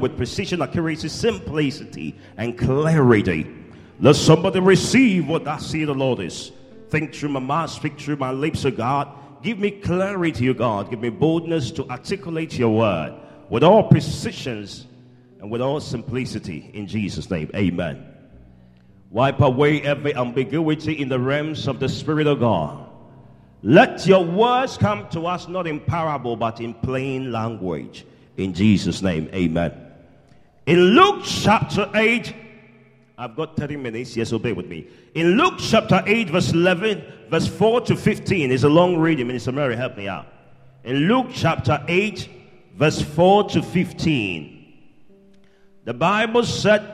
with precision, accuracy, simplicity, and clarity. Let somebody receive what I see the Lord is. Think through my mouth, speak through my lips, O God. Give me clarity, O God. Give me boldness to articulate your word with all precisions and with all simplicity. In Jesus' name, amen. Wipe away every ambiguity in the realms of the Spirit of God. Let your words come to us not in parable but in plain language. In Jesus' name, amen. In Luke chapter 8, I've got 30 minutes, yes, obey with me. In Luke chapter 8, verse 11, verse 4 to 15, is a long reading. Minister Mary, help me out. In Luke chapter 8, verse 4 to 15, the Bible said,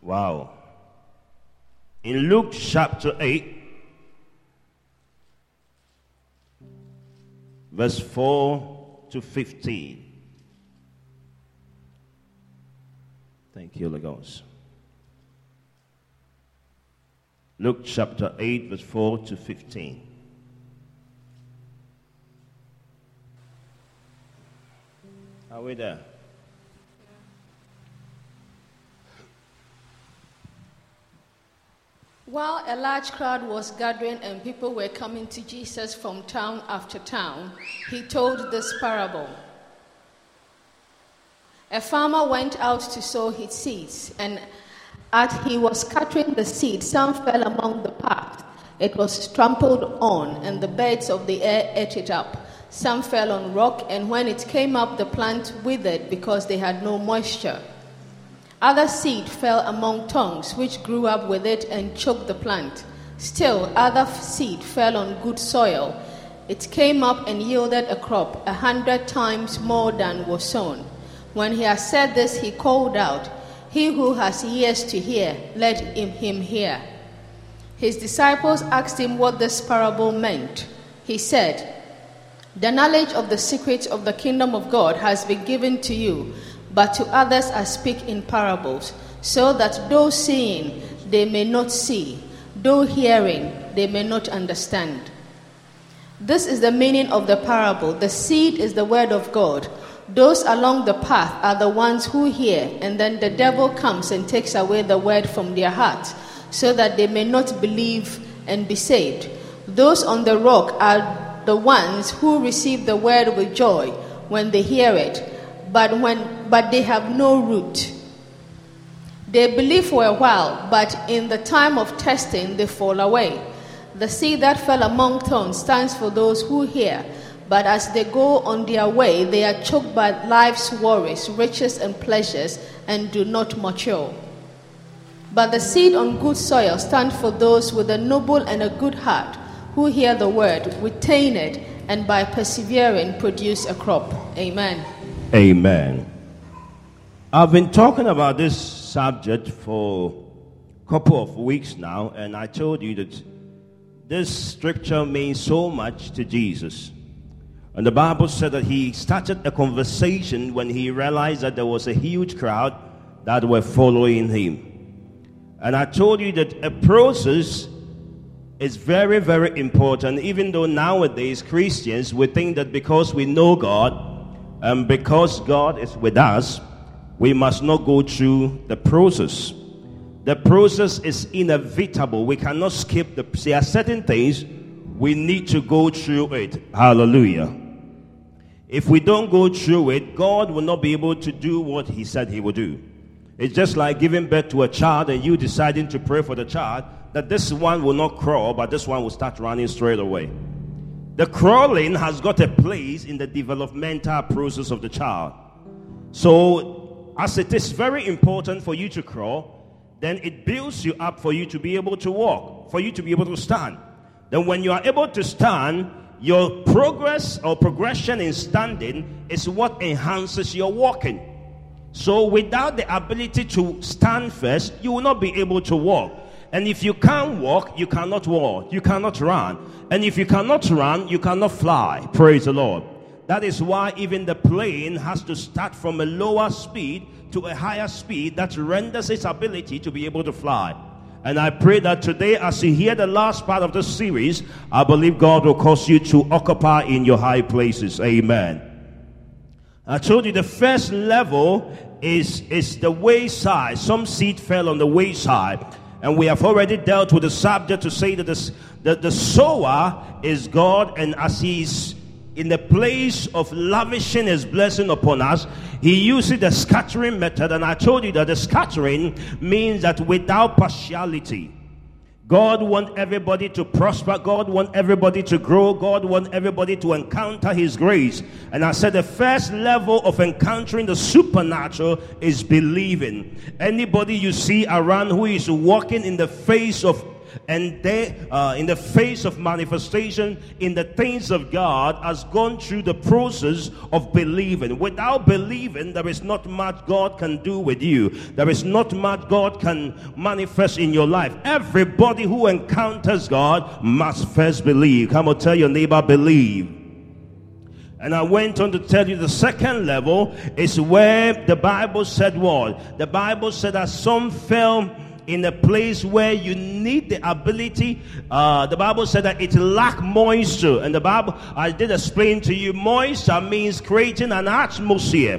Wow. In Luke chapter 8, verse 4 to 15. Thank you, Holy Ghost. Luke chapter 8, verse 4 to 15. Are we there? While a large crowd was gathering and people were coming to Jesus from town after town, he told this parable. A farmer went out to sow his seeds, and as he was scattering the seed, some fell among the path. It was trampled on, and the birds of the air ate it up. Some fell on rock, and when it came up, the plant withered because they had no moisture. Other seed fell among thorns, which grew up with it and choked the plant. Still, other seed fell on good soil. It came up and yielded a crop a hundred times more than was sown. When he had said this, he called out, He who has ears to hear, let him hear. His disciples asked him what this parable meant. He said, The knowledge of the secrets of the kingdom of God has been given to you but to others I speak in parables, so that though seeing they may not see, though hearing they may not understand. This is the meaning of the parable. The seed is the word of God. Those along the path are the ones who hear, and then the devil comes and takes away the word from their hearts, so that they may not believe and be saved. Those on the rock are the ones who receive the word with joy when they hear it but, when, but they have no root. They believe for a while, but in the time of testing, they fall away. The seed that fell among thorns stands for those who hear, but as they go on their way, they are choked by life's worries, riches, and pleasures, and do not mature. But the seed on good soil stands for those with a noble and a good heart, who hear the word, retain it, and by persevering produce a crop. Amen. Amen. I've been talking about this subject for a couple of weeks now, and I told you that this scripture means so much to Jesus. And the Bible said that he started a conversation when he realized that there was a huge crowd that were following him. And I told you that a process is very, very important, even though nowadays Christians we think that because we know God, and because God is with us, we must not go through the process. The process is inevitable. We cannot skip the. There are certain things we need to go through it. Hallelujah. If we don't go through it, God will not be able to do what He said He would do. It's just like giving birth to a child and you deciding to pray for the child that this one will not crawl, but this one will start running straight away. The crawling has got a place in the developmental process of the child. So, as it is very important for you to crawl, then it builds you up for you to be able to walk, for you to be able to stand. Then, when you are able to stand, your progress or progression in standing is what enhances your walking. So, without the ability to stand first, you will not be able to walk. And if you can't walk, you cannot walk. You cannot run. And if you cannot run, you cannot fly. Praise the Lord. That is why even the plane has to start from a lower speed to a higher speed that renders its ability to be able to fly. And I pray that today, as you hear the last part of this series, I believe God will cause you to occupy in your high places. Amen. I told you the first level is, is the wayside. Some seed fell on the wayside. And we have already dealt with the subject to say that the, the, the sower is God, and as He's in the place of lavishing His blessing upon us, He uses the scattering method. And I told you that the scattering means that without partiality, God wants everybody to prosper. God wants everybody to grow. God wants everybody to encounter His grace. And I said the first level of encountering the supernatural is believing. Anybody you see around who is walking in the face of and they, uh, in the face of manifestation in the things of God, has gone through the process of believing. Without believing, there is not much God can do with you. There is not much God can manifest in your life. Everybody who encounters God must first believe. Come on, tell your neighbor, believe. And I went on to tell you the second level is where the Bible said what? The Bible said that some fell in a place where you need the ability. Uh, the Bible said that it lack moisture, and the Bible I did explain to you. Moisture means creating an atmosphere.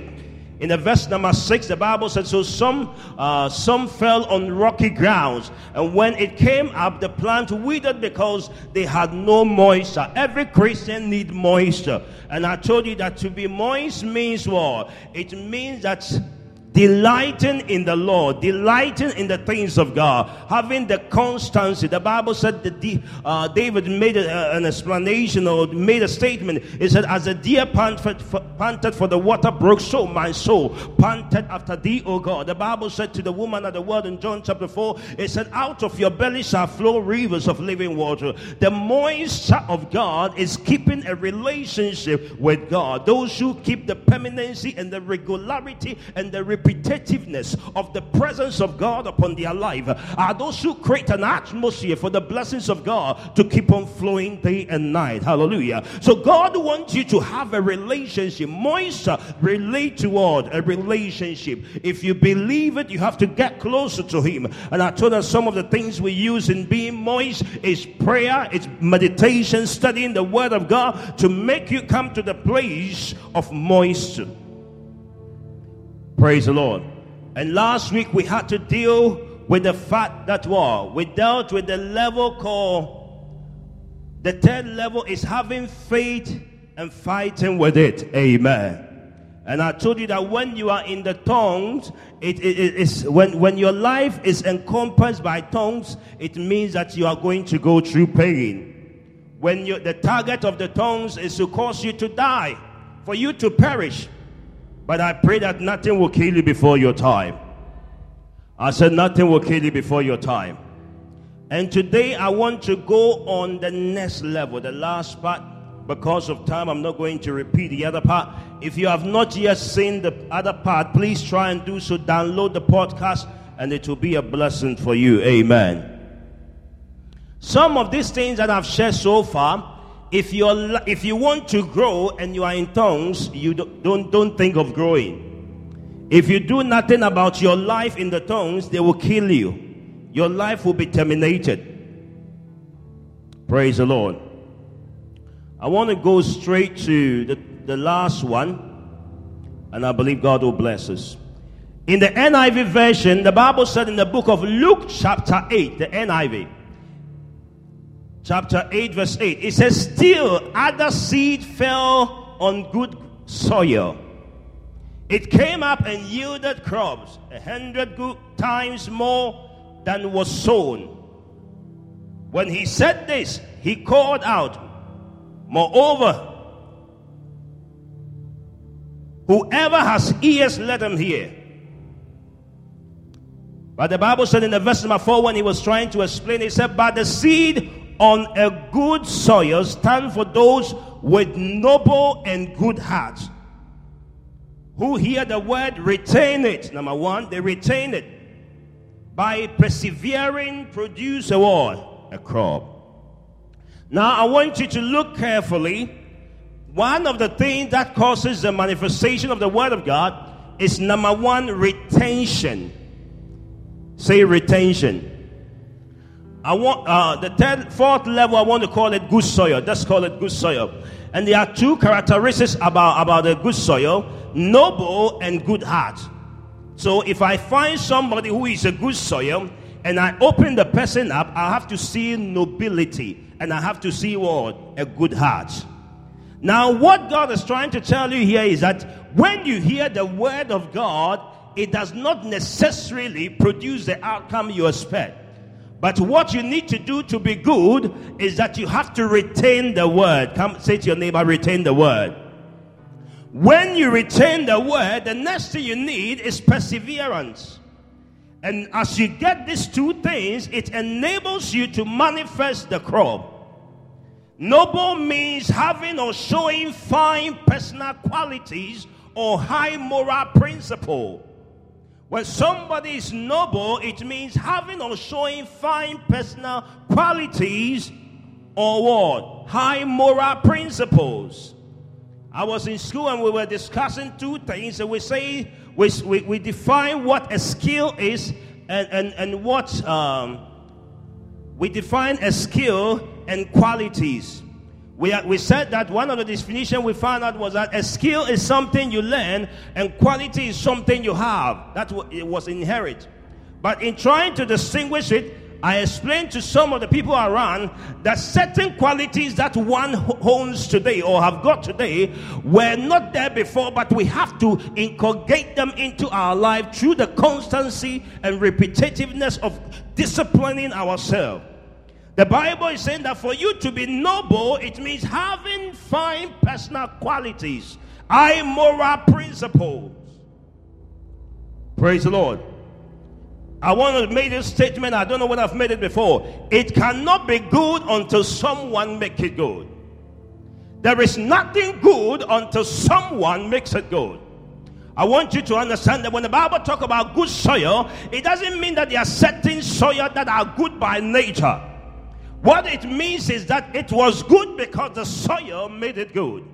In the verse number six, the Bible said, "So some uh, some fell on rocky grounds, and when it came up, the plant withered because they had no moisture." Every Christian need moisture, and I told you that to be moist means what? It means that delighting in the Lord, delighting in the things of God, having the constancy. The Bible said that uh, David made a, an explanation or made a statement. He said, As a deer panted for, panted for the water brook, so my soul panted after thee, O God. The Bible said to the woman at the word in John chapter 4, it said, Out of your belly shall flow rivers of living water. The moisture of God is keeping a relationship with God. Those who keep the permanency and the regularity and the repetitiveness of the presence of God upon their life are those who create an atmosphere for the blessings of God to keep on flowing day and night. Hallelujah. So God wants you to have a relationship. Moisture uh, relate toward a relationship. If you believe it, you have to get closer to Him. And I told us some of the things we use in being moist is prayer, it's meditation, studying the Word of God to make you come to the place of moisture. Praise the Lord. And last week we had to deal with the fact that what? We dealt with the level called the third level is having faith and fighting with it. Amen. And I told you that when you are in the tongues, it, it, it is when, when your life is encompassed by tongues, it means that you are going to go through pain. When you, the target of the tongues is to cause you to die, for you to perish. But I pray that nothing will kill you before your time. I said, nothing will kill you before your time. And today I want to go on the next level, the last part. Because of time, I'm not going to repeat the other part. If you have not yet seen the other part, please try and do so. Download the podcast, and it will be a blessing for you. Amen. Some of these things that I've shared so far if you're if you want to grow and you are in tongues, you don't, don't don't think of growing. If you do nothing about your life in the tongues, they will kill you. Your life will be terminated. Praise the Lord. I want to go straight to the, the last one, and I believe God will bless us. In the NIV version, the Bible said in the book of Luke, chapter 8, the NIV chapter 8, verse 8. It says, Still other seed fell on good soil. It came up and yielded crops a hundred good times more than was sown. When he said this, he called out, Moreover, whoever has ears, let him hear. But the Bible said in the verse number 4, when he was trying to explain, he said, But the seed on a good soil stand for those with noble and good hearts. Who hear the word retain it. Number one they retain it by persevering produce a what? A crop. Now i want you to look carefully. One of the things that causes the manifestation of the word of god is number one retention. Say retention I want uh, the third, fourth level. I want to call it good soil. Let's call it good soil. And there are two characteristics about about the good soil. noble and good heart. So if I find somebody who is a good soil and I open the person up, I have to see nobility and I have to see what? A good heart. Now, what God is trying to tell you here is that when you hear the word of God, it does not necessarily produce the outcome you expect. But what you need to do to be good is that you have to retain the word. Come say to your neighbor, retain the word. When you retain the word, the next thing you need is perseverance. And as you get these two things, it enables you to manifest the crop. Noble means having or showing fine personal qualities or high moral principle. When somebody is noble, it means having or showing fine personal qualities or what? High moral principles. I was in school and we were discussing two things, and we say we, we, we define what a skill is and, and, and what um, we define a skill and qualities. We, we said that one of the definitions we found out was that a skill is something you learn and quality is something you have. That it was inherent. But in trying to distinguish it, I explained to some of the people around that certain qualities that one owns today or have got today were not there before, but we have to inculcate them into our life through the constancy and repetitiveness of disciplining ourselves. The Bible is saying that for you to be noble, it means having fine personal qualities, high moral principles. Praise the Lord. I want to make this statement. I don't know whether I've made it before. It cannot be good until someone makes it good. There is nothing good until someone makes it good. I want you to understand that when the Bible talk about good soil, it doesn't mean that there are certain soil that are good by nature. What it means is that it was good because the soil made it good.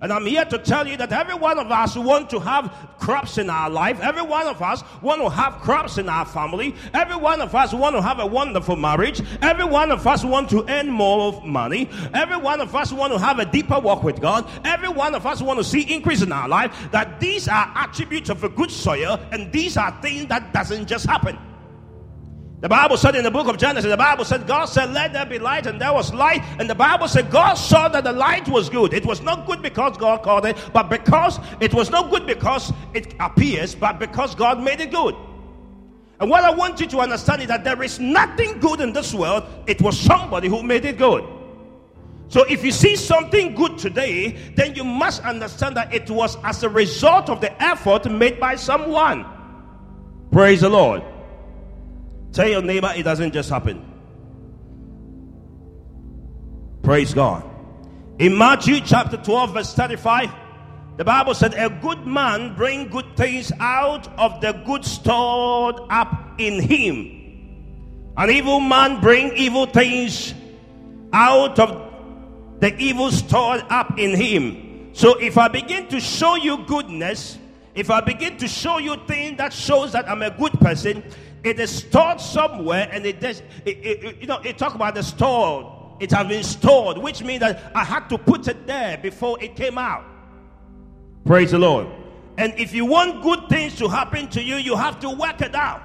And I'm here to tell you that every one of us want to have crops in our life. Every one of us want to have crops in our family. Every one of us want to have a wonderful marriage. Every one of us want to earn more of money. Every one of us want to have a deeper walk with God. Every one of us want to see increase in our life. That these are attributes of a good soil and these are things that doesn't just happen. The Bible said in the book of Genesis, the Bible said, God said, Let there be light, and there was light. And the Bible said, God saw that the light was good. It was not good because God called it, but because it was not good because it appears, but because God made it good. And what I want you to understand is that there is nothing good in this world, it was somebody who made it good. So if you see something good today, then you must understand that it was as a result of the effort made by someone. Praise the Lord. Tell your neighbor it doesn't just happen. Praise God. In Matthew chapter 12, verse 35, the Bible said, A good man bring good things out of the good stored up in him. An evil man bring evil things out of the evil stored up in him. So if I begin to show you goodness, if I begin to show you things that shows that I'm a good person, it is stored somewhere, and it does. You know, it talk about the stored. It has been stored, which means that I had to put it there before it came out. Praise the Lord. And if you want good things to happen to you, you have to work it out.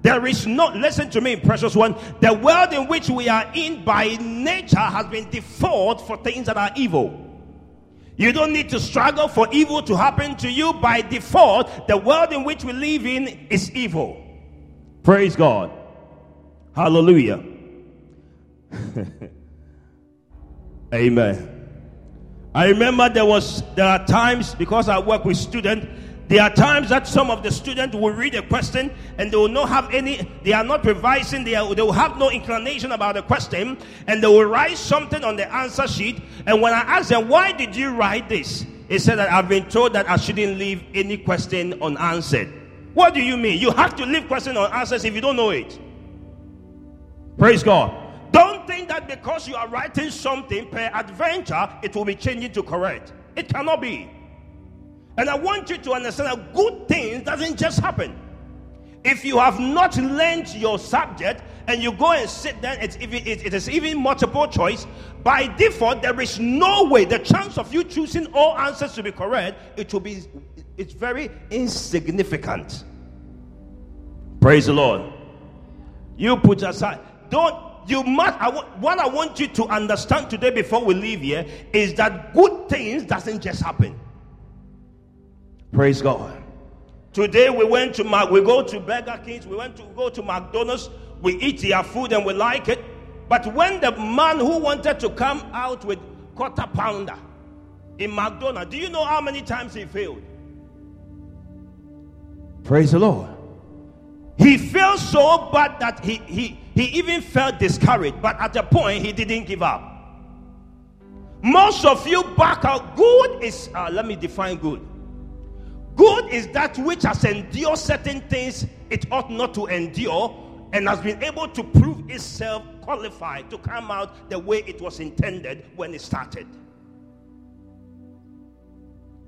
There is no, listen to me, precious one. The world in which we are in by nature has been default for things that are evil. You don't need to struggle for evil to happen to you by default. The world in which we live in is evil. Praise God. Hallelujah. Amen. I remember there was there are times because I work with students. There are times that some of the students will read a question and they will not have any, they are not revising, they, are, they will have no inclination about the question, and they will write something on the answer sheet. And when I ask them, Why did you write this? He said that I've been told that I shouldn't leave any question unanswered. What do you mean? You have to leave question or answers if you don't know it. Praise God. Don't think that because you are writing something per adventure, it will be changing to correct. It cannot be. And I want you to understand that good things doesn't just happen. If you have not learned your subject and you go and sit there, it's even, it, it is even multiple choice. By default, there is no way the chance of you choosing all answers to be correct, it will be, it's very insignificant. Praise the Lord. You put aside, don't you must I, what i want you to understand today before we leave here is that good things doesn't just happen praise god today we went to Mac, we go to burger kings we went to go to mcdonald's we eat their food and we like it but when the man who wanted to come out with quarter pounder in mcdonald's do you know how many times he failed praise the lord he felt so bad that he, he, he even felt discouraged, but at a point he didn't give up. Most of you back out. Good is, uh, let me define good. Good is that which has endured certain things it ought not to endure and has been able to prove itself qualified to come out the way it was intended when it started.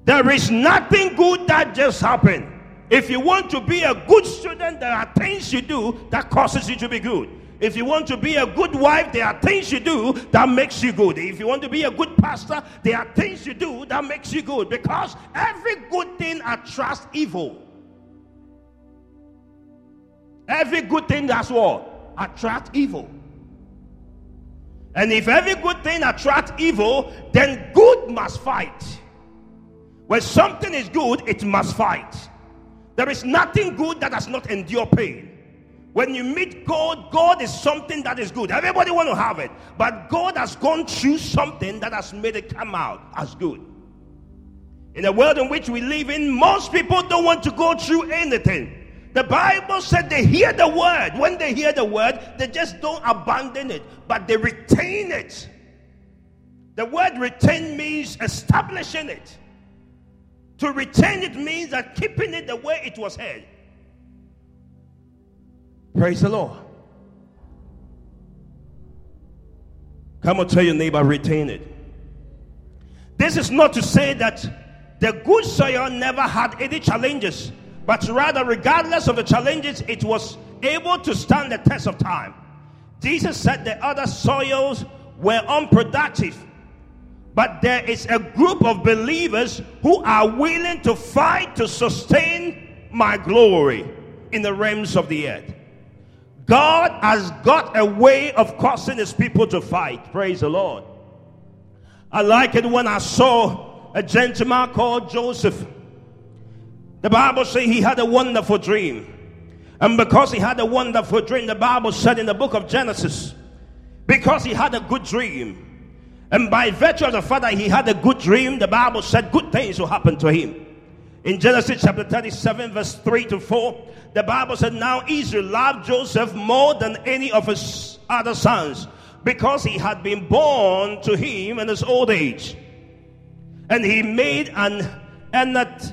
There is nothing good that just happened. If you want to be a good student, there are things you do that causes you to be good. If you want to be a good wife, there are things you do that makes you good. If you want to be a good pastor, there are things you do that makes you good. Because every good thing attracts evil. Every good thing that's what? attracts evil. And if every good thing attracts evil, then good must fight. When something is good, it must fight. There is nothing good that does not endure pain. When you meet God, God is something that is good. Everybody want to have it, but God has gone through something that has made it come out as good. In the world in which we live in, most people don't want to go through anything. The Bible said they hear the word. When they hear the word, they just don't abandon it, but they retain it. The word retain means establishing it. To retain it means that keeping it the way it was held. Praise the Lord. Come on, tell your neighbor, retain it. This is not to say that the good soil never had any challenges, but rather, regardless of the challenges, it was able to stand the test of time. Jesus said the other soils were unproductive, but there is a group of believers who are willing to fight to sustain my glory in the realms of the earth. God has got a way of causing his people to fight. Praise the Lord. I like it when I saw a gentleman called Joseph. The Bible says he had a wonderful dream. And because he had a wonderful dream, the Bible said in the book of Genesis, because he had a good dream, and by virtue of the fact that he had a good dream, the Bible said good things will happen to him. In Genesis chapter 37, verse 3 to 4, the Bible said, Now Israel loved Joseph more than any of his other sons because he had been born to him in his old age. And he made an enath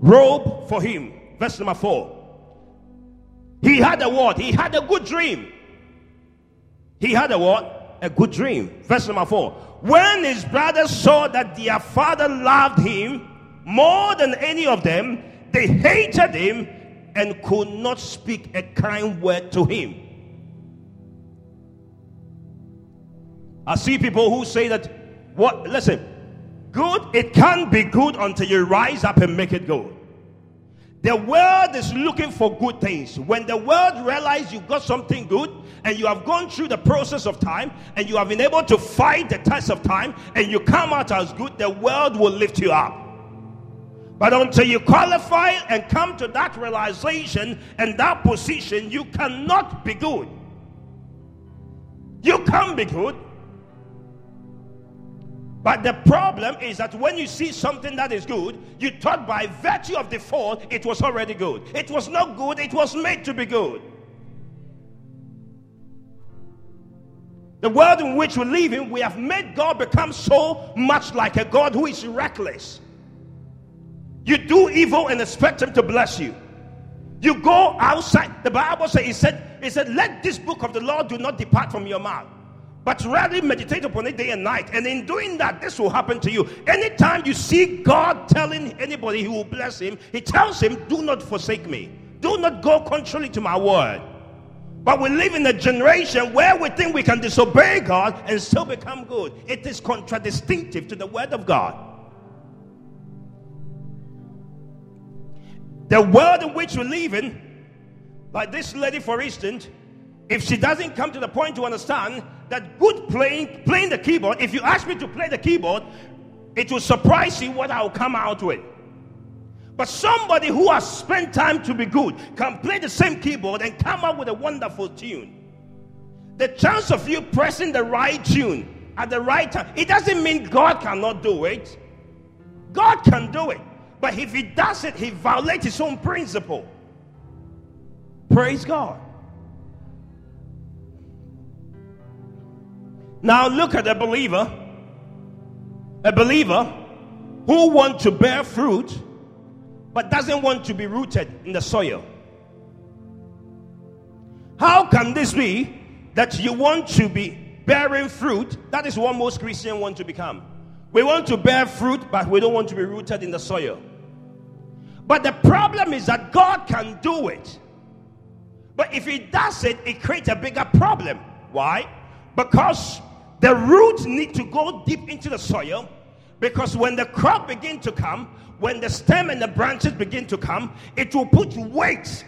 robe for him. Verse number 4. He had a what? He had a good dream. He had a what? A good dream. Verse number four. When his brothers saw that their father loved him more than any of them, they hated him and could not speak a kind word to him. I see people who say that, what, listen, good, it can't be good until you rise up and make it good. The world is looking for good things. When the world realizes you've got something good and you have gone through the process of time and you have been able to fight the test of time and you come out as good, the world will lift you up. But until you qualify and come to that realization and that position, you cannot be good. You can be good but the problem is that when you see something that is good, you thought by virtue of the default it was already good. It was not good, it was made to be good. The world in which we live in, we have made God become so much like a God who is reckless. You do evil and expect Him to bless you. You go outside. The Bible says, He said, He said, Let this book of the law do not depart from your mouth but rather meditate upon it day and night. And in doing that, this will happen to you. Anytime you see God telling anybody he will bless him, he tells him, Do not forsake me, do not go contrary to my word. But we live in a generation where we think we can disobey God and still become good. It is contradistinct to the Word of God. The world in which we live in, like this lady, for instance, if she doesn't come to the point to understand that good playing playing the keyboard, if you ask me to play the keyboard, it will surprise you what I'll come out with. But somebody who has spent time to be good can play the same keyboard and come up with a wonderful tune. The chance of you pressing the right tune at the right time, it doesn't mean God cannot do it. God can do it. But if he does it, he violates his own principle. Praise God. Now look at a believer. A believer who wants to bear fruit but doesn't want to be rooted in the soil. How can this be that you want to be bearing fruit? That is what most Christians want to become. We want to bear fruit, but we don't want to be rooted in the soil. But the problem is that God can do it. But if He does it, it creates a bigger problem. Why? Because the roots need to go deep into the soil. Because when the crop begin to come, when the stem and the branches begin to come, it will put weight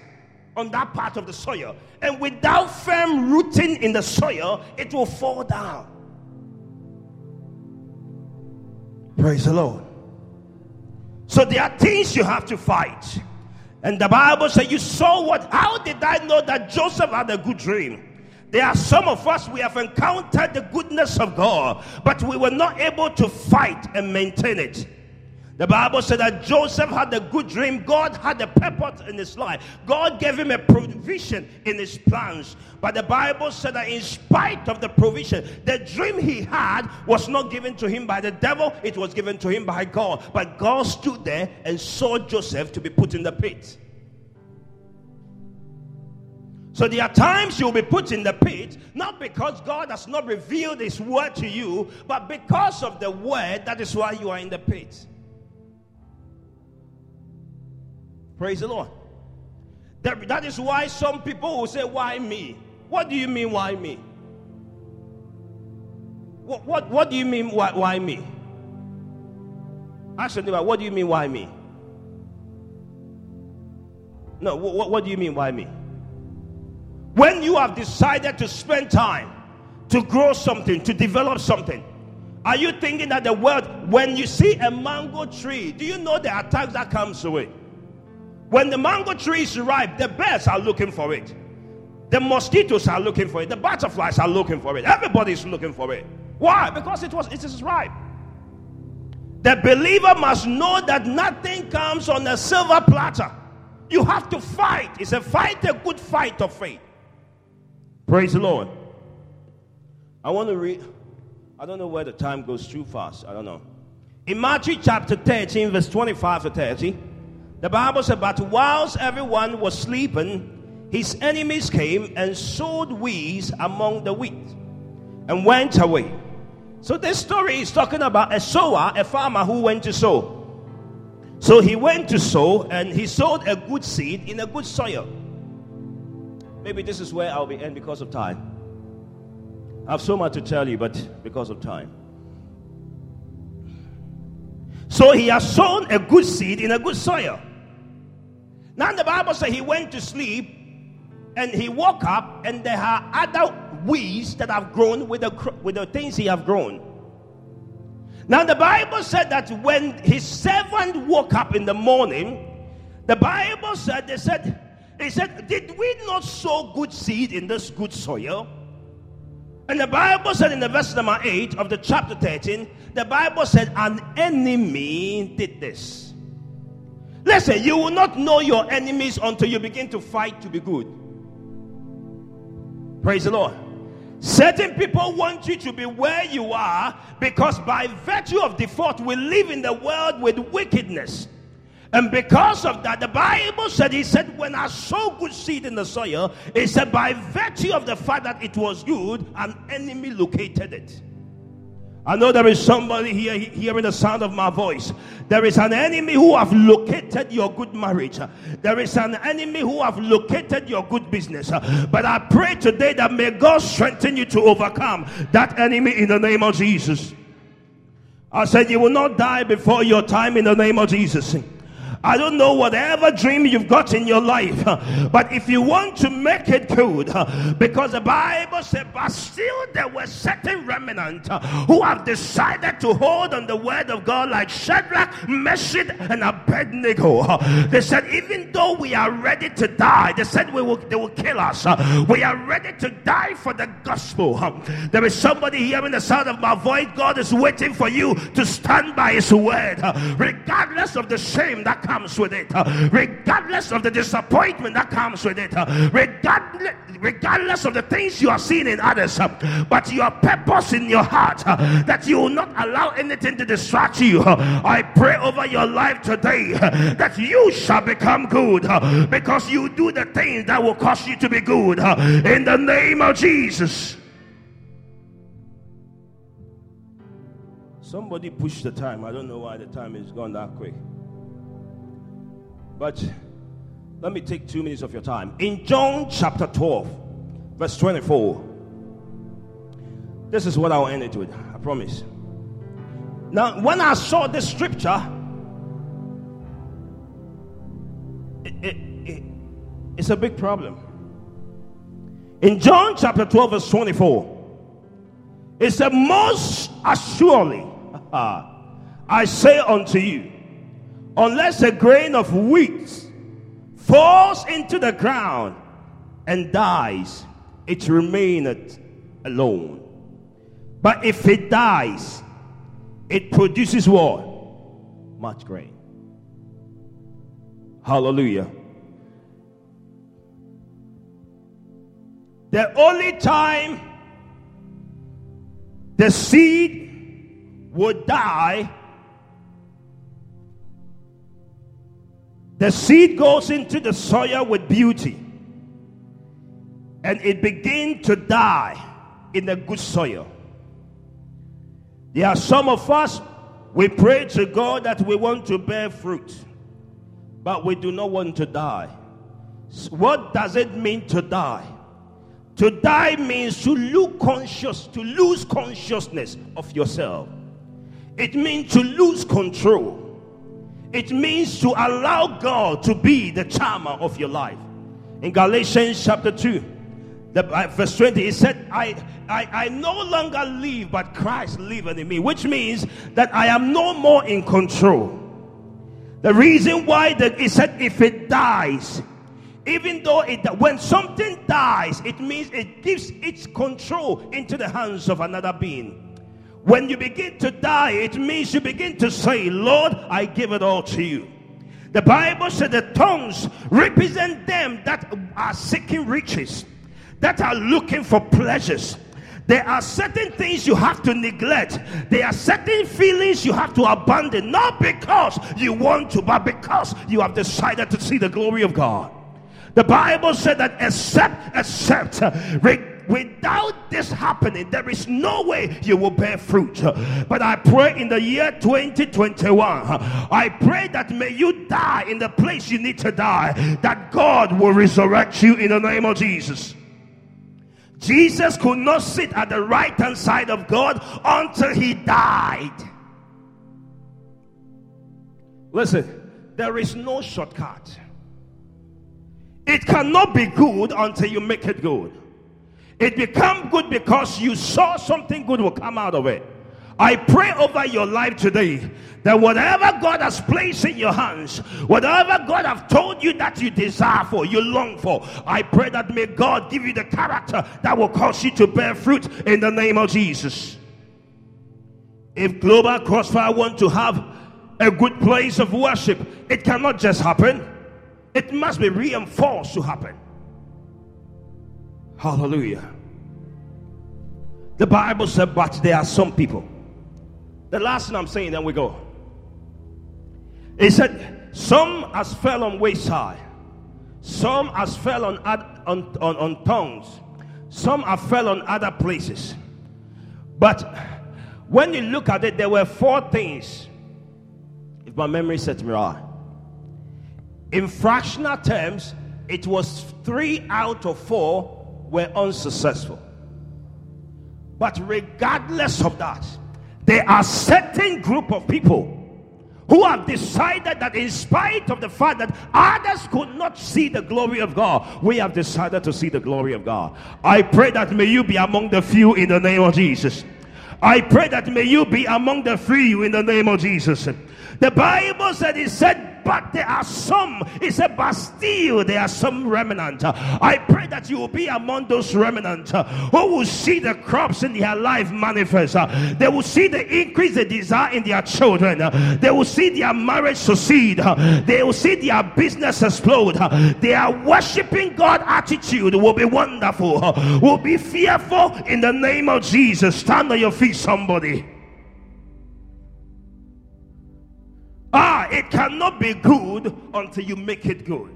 on that part of the soil. And without firm rooting in the soil, it will fall down. Praise the Lord. So there are things you have to fight. And the Bible says, You saw what? How did I know that Joseph had a good dream? There are some of us, we have encountered the goodness of God, but we were not able to fight and maintain it. The Bible said that Joseph had a good dream. God had a purpose in his life. God gave him a provision in his plans. But the Bible said that in spite of the provision, the dream he had was not given to him by the devil, it was given to him by God. But God stood there and saw Joseph to be put in the pit. So there are times you'll be put in the pit, not because God has not revealed his word to you, but because of the word, that is why you are in the pit. Praise the Lord. That, that is why some people will say, Why me? What do you mean, why me? What, what, what do you mean, why, why me? Ask your what do you mean, why me? No, what, what do you mean, why me? When you have decided to spend time to grow something, to develop something, are you thinking that the world, when you see a mango tree, do you know the attack that comes with? When the mango tree is ripe, the birds are looking for it. The mosquitoes are looking for it. The butterflies are looking for it. Everybody is looking for it. Why? Because it was it is ripe. The believer must know that nothing comes on a silver platter. You have to fight. It's a fight, a good fight of faith. Praise the Lord. I want to read. I don't know where the time goes too fast. I don't know. In Matthew chapter 13, verse 25 to 30. The Bible said, But whilst everyone was sleeping, his enemies came and sowed weeds among the wheat and went away. So this story is talking about a sower, a farmer who went to sow. So he went to sow and he sowed a good seed in a good soil. Maybe this is where I'll be end because of time. I have so much to tell you, but because of time. So he has sown a good seed in a good soil. Now the Bible says he went to sleep and he woke up and there are other weeds that have grown with the, with the things he have grown. Now the Bible said that when his servant woke up in the morning, the Bible said, they said, he said, Did we not sow good seed in this good soil? And the Bible said in the verse number 8 of the chapter 13, the Bible said, An enemy did this. Listen, you will not know your enemies until you begin to fight to be good. Praise the Lord. Certain people want you to be where you are because, by virtue of default, we live in the world with wickedness. And because of that, the Bible said, He said, when I sow good seed in the soil, He said, by virtue of the fact that it was good, an enemy located it. I know there is somebody here hearing the sound of my voice. There is an enemy who have located your good marriage. There is an enemy who have located your good business. But I pray today that may God strengthen you to overcome that enemy in the name of Jesus. I said you will not die before your time in the name of Jesus. I don't know whatever dream you've got in your life, but if you want to make it good, because the Bible said, but still there were certain remnant who have decided to hold on the word of God, like Shadrach, Meshach, and Abednego. They said, even though we are ready to die, they said we will, they will kill us. We are ready to die for the gospel. There is somebody hearing the sound of my voice. God is waiting for you to stand by His word, regardless of the shame that comes with it, regardless of the disappointment that comes with it, regardless, regardless of the things you are seeing in others, but your purpose in your heart that you will not allow anything to distract you. I pray over your life today that you shall become good because you do the things that will cause you to be good in the name of Jesus. Somebody push the time. I don't know why the time is gone that quick. But let me take two minutes of your time. In John chapter 12, verse 24, this is what I'll end it with, I promise. Now, when I saw this scripture, it, it, it, it's a big problem. In John chapter 12, verse 24, it said, Most assuredly, I say unto you, unless a grain of wheat falls into the ground and dies, it remaineth alone. But if it dies, it produces what? Much grain. Hallelujah. The only time the seed would die The seed goes into the soil with beauty and it begins to die in the good soil. There are some of us, we pray to God that we want to bear fruit, but we do not want to die. What does it mean to die? To die means to lose conscious, to lose consciousness of yourself. It means to lose control. It means to allow God to be the charmer of your life. In Galatians chapter 2, the, uh, verse 20, he said, I, I, I no longer live, but Christ liveth in me, which means that I am no more in control. The reason why that he said, if it dies, even though it when something dies, it means it gives its control into the hands of another being. When you begin to die, it means you begin to say, Lord, I give it all to you. The Bible said the tongues represent them that are seeking riches, that are looking for pleasures. There are certain things you have to neglect. There are certain feelings you have to abandon, not because you want to, but because you have decided to see the glory of God. The Bible said that except, except, uh, Without this happening, there is no way you will bear fruit. But I pray in the year 2021, I pray that may you die in the place you need to die, that God will resurrect you in the name of Jesus. Jesus could not sit at the right hand side of God until he died. Listen, there is no shortcut. It cannot be good until you make it good. It become good because you saw something good will come out of it. I pray over your life today that whatever God has placed in your hands, whatever God have told you that you desire for, you long for, I pray that may God give you the character that will cause you to bear fruit in the name of Jesus. If Global Crossfire want to have a good place of worship, it cannot just happen. It must be reinforced to happen. Hallelujah. The Bible said, but there are some people. The last thing I'm saying, then we go. It said, some has fell on wayside, some has fell on, on, on, on tongues, some have fell on other places. But when you look at it, there were four things. If my memory sets me right. In fractional terms, it was three out of four were unsuccessful. But regardless of that, there are certain group of people who have decided that in spite of the fact that others could not see the glory of God, we have decided to see the glory of God. I pray that may you be among the few in the name of Jesus. I pray that may you be among the few in the name of Jesus. The Bible said, He said, but there are some. He said, but still there are some remnant. I pray that you will be among those remnant who will see the crops in their life manifest. They will see the increase they desire in their children. They will see their marriage succeed. They will see their business explode. Their worshiping God attitude will be wonderful. Will be fearful in the name of Jesus. Stand on your feet, somebody. Ah, it cannot be good until you make it good.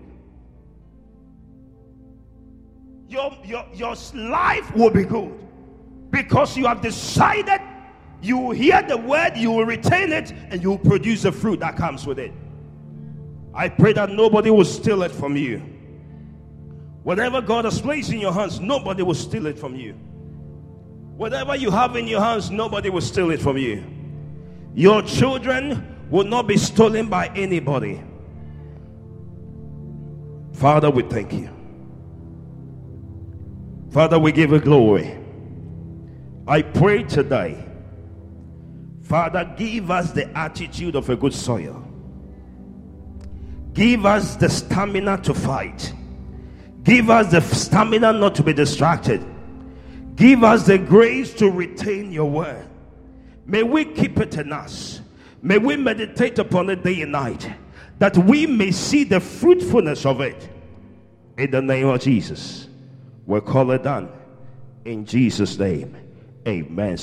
Your, your, your life will be good because you have decided you will hear the word, you will retain it, and you will produce the fruit that comes with it. I pray that nobody will steal it from you. Whatever God has placed in your hands, nobody will steal it from you. Whatever you have in your hands, nobody will steal it from you. Your children will not be stolen by anybody. Father, we thank you. Father, we give you glory. I pray today, Father, give us the attitude of a good soil. Give us the stamina to fight. Give us the stamina not to be distracted. Give us the grace to retain your word. May we keep it in us. May we meditate upon it day and night that we may see the fruitfulness of it. In the name of Jesus, we call it done. In Jesus' name, amen.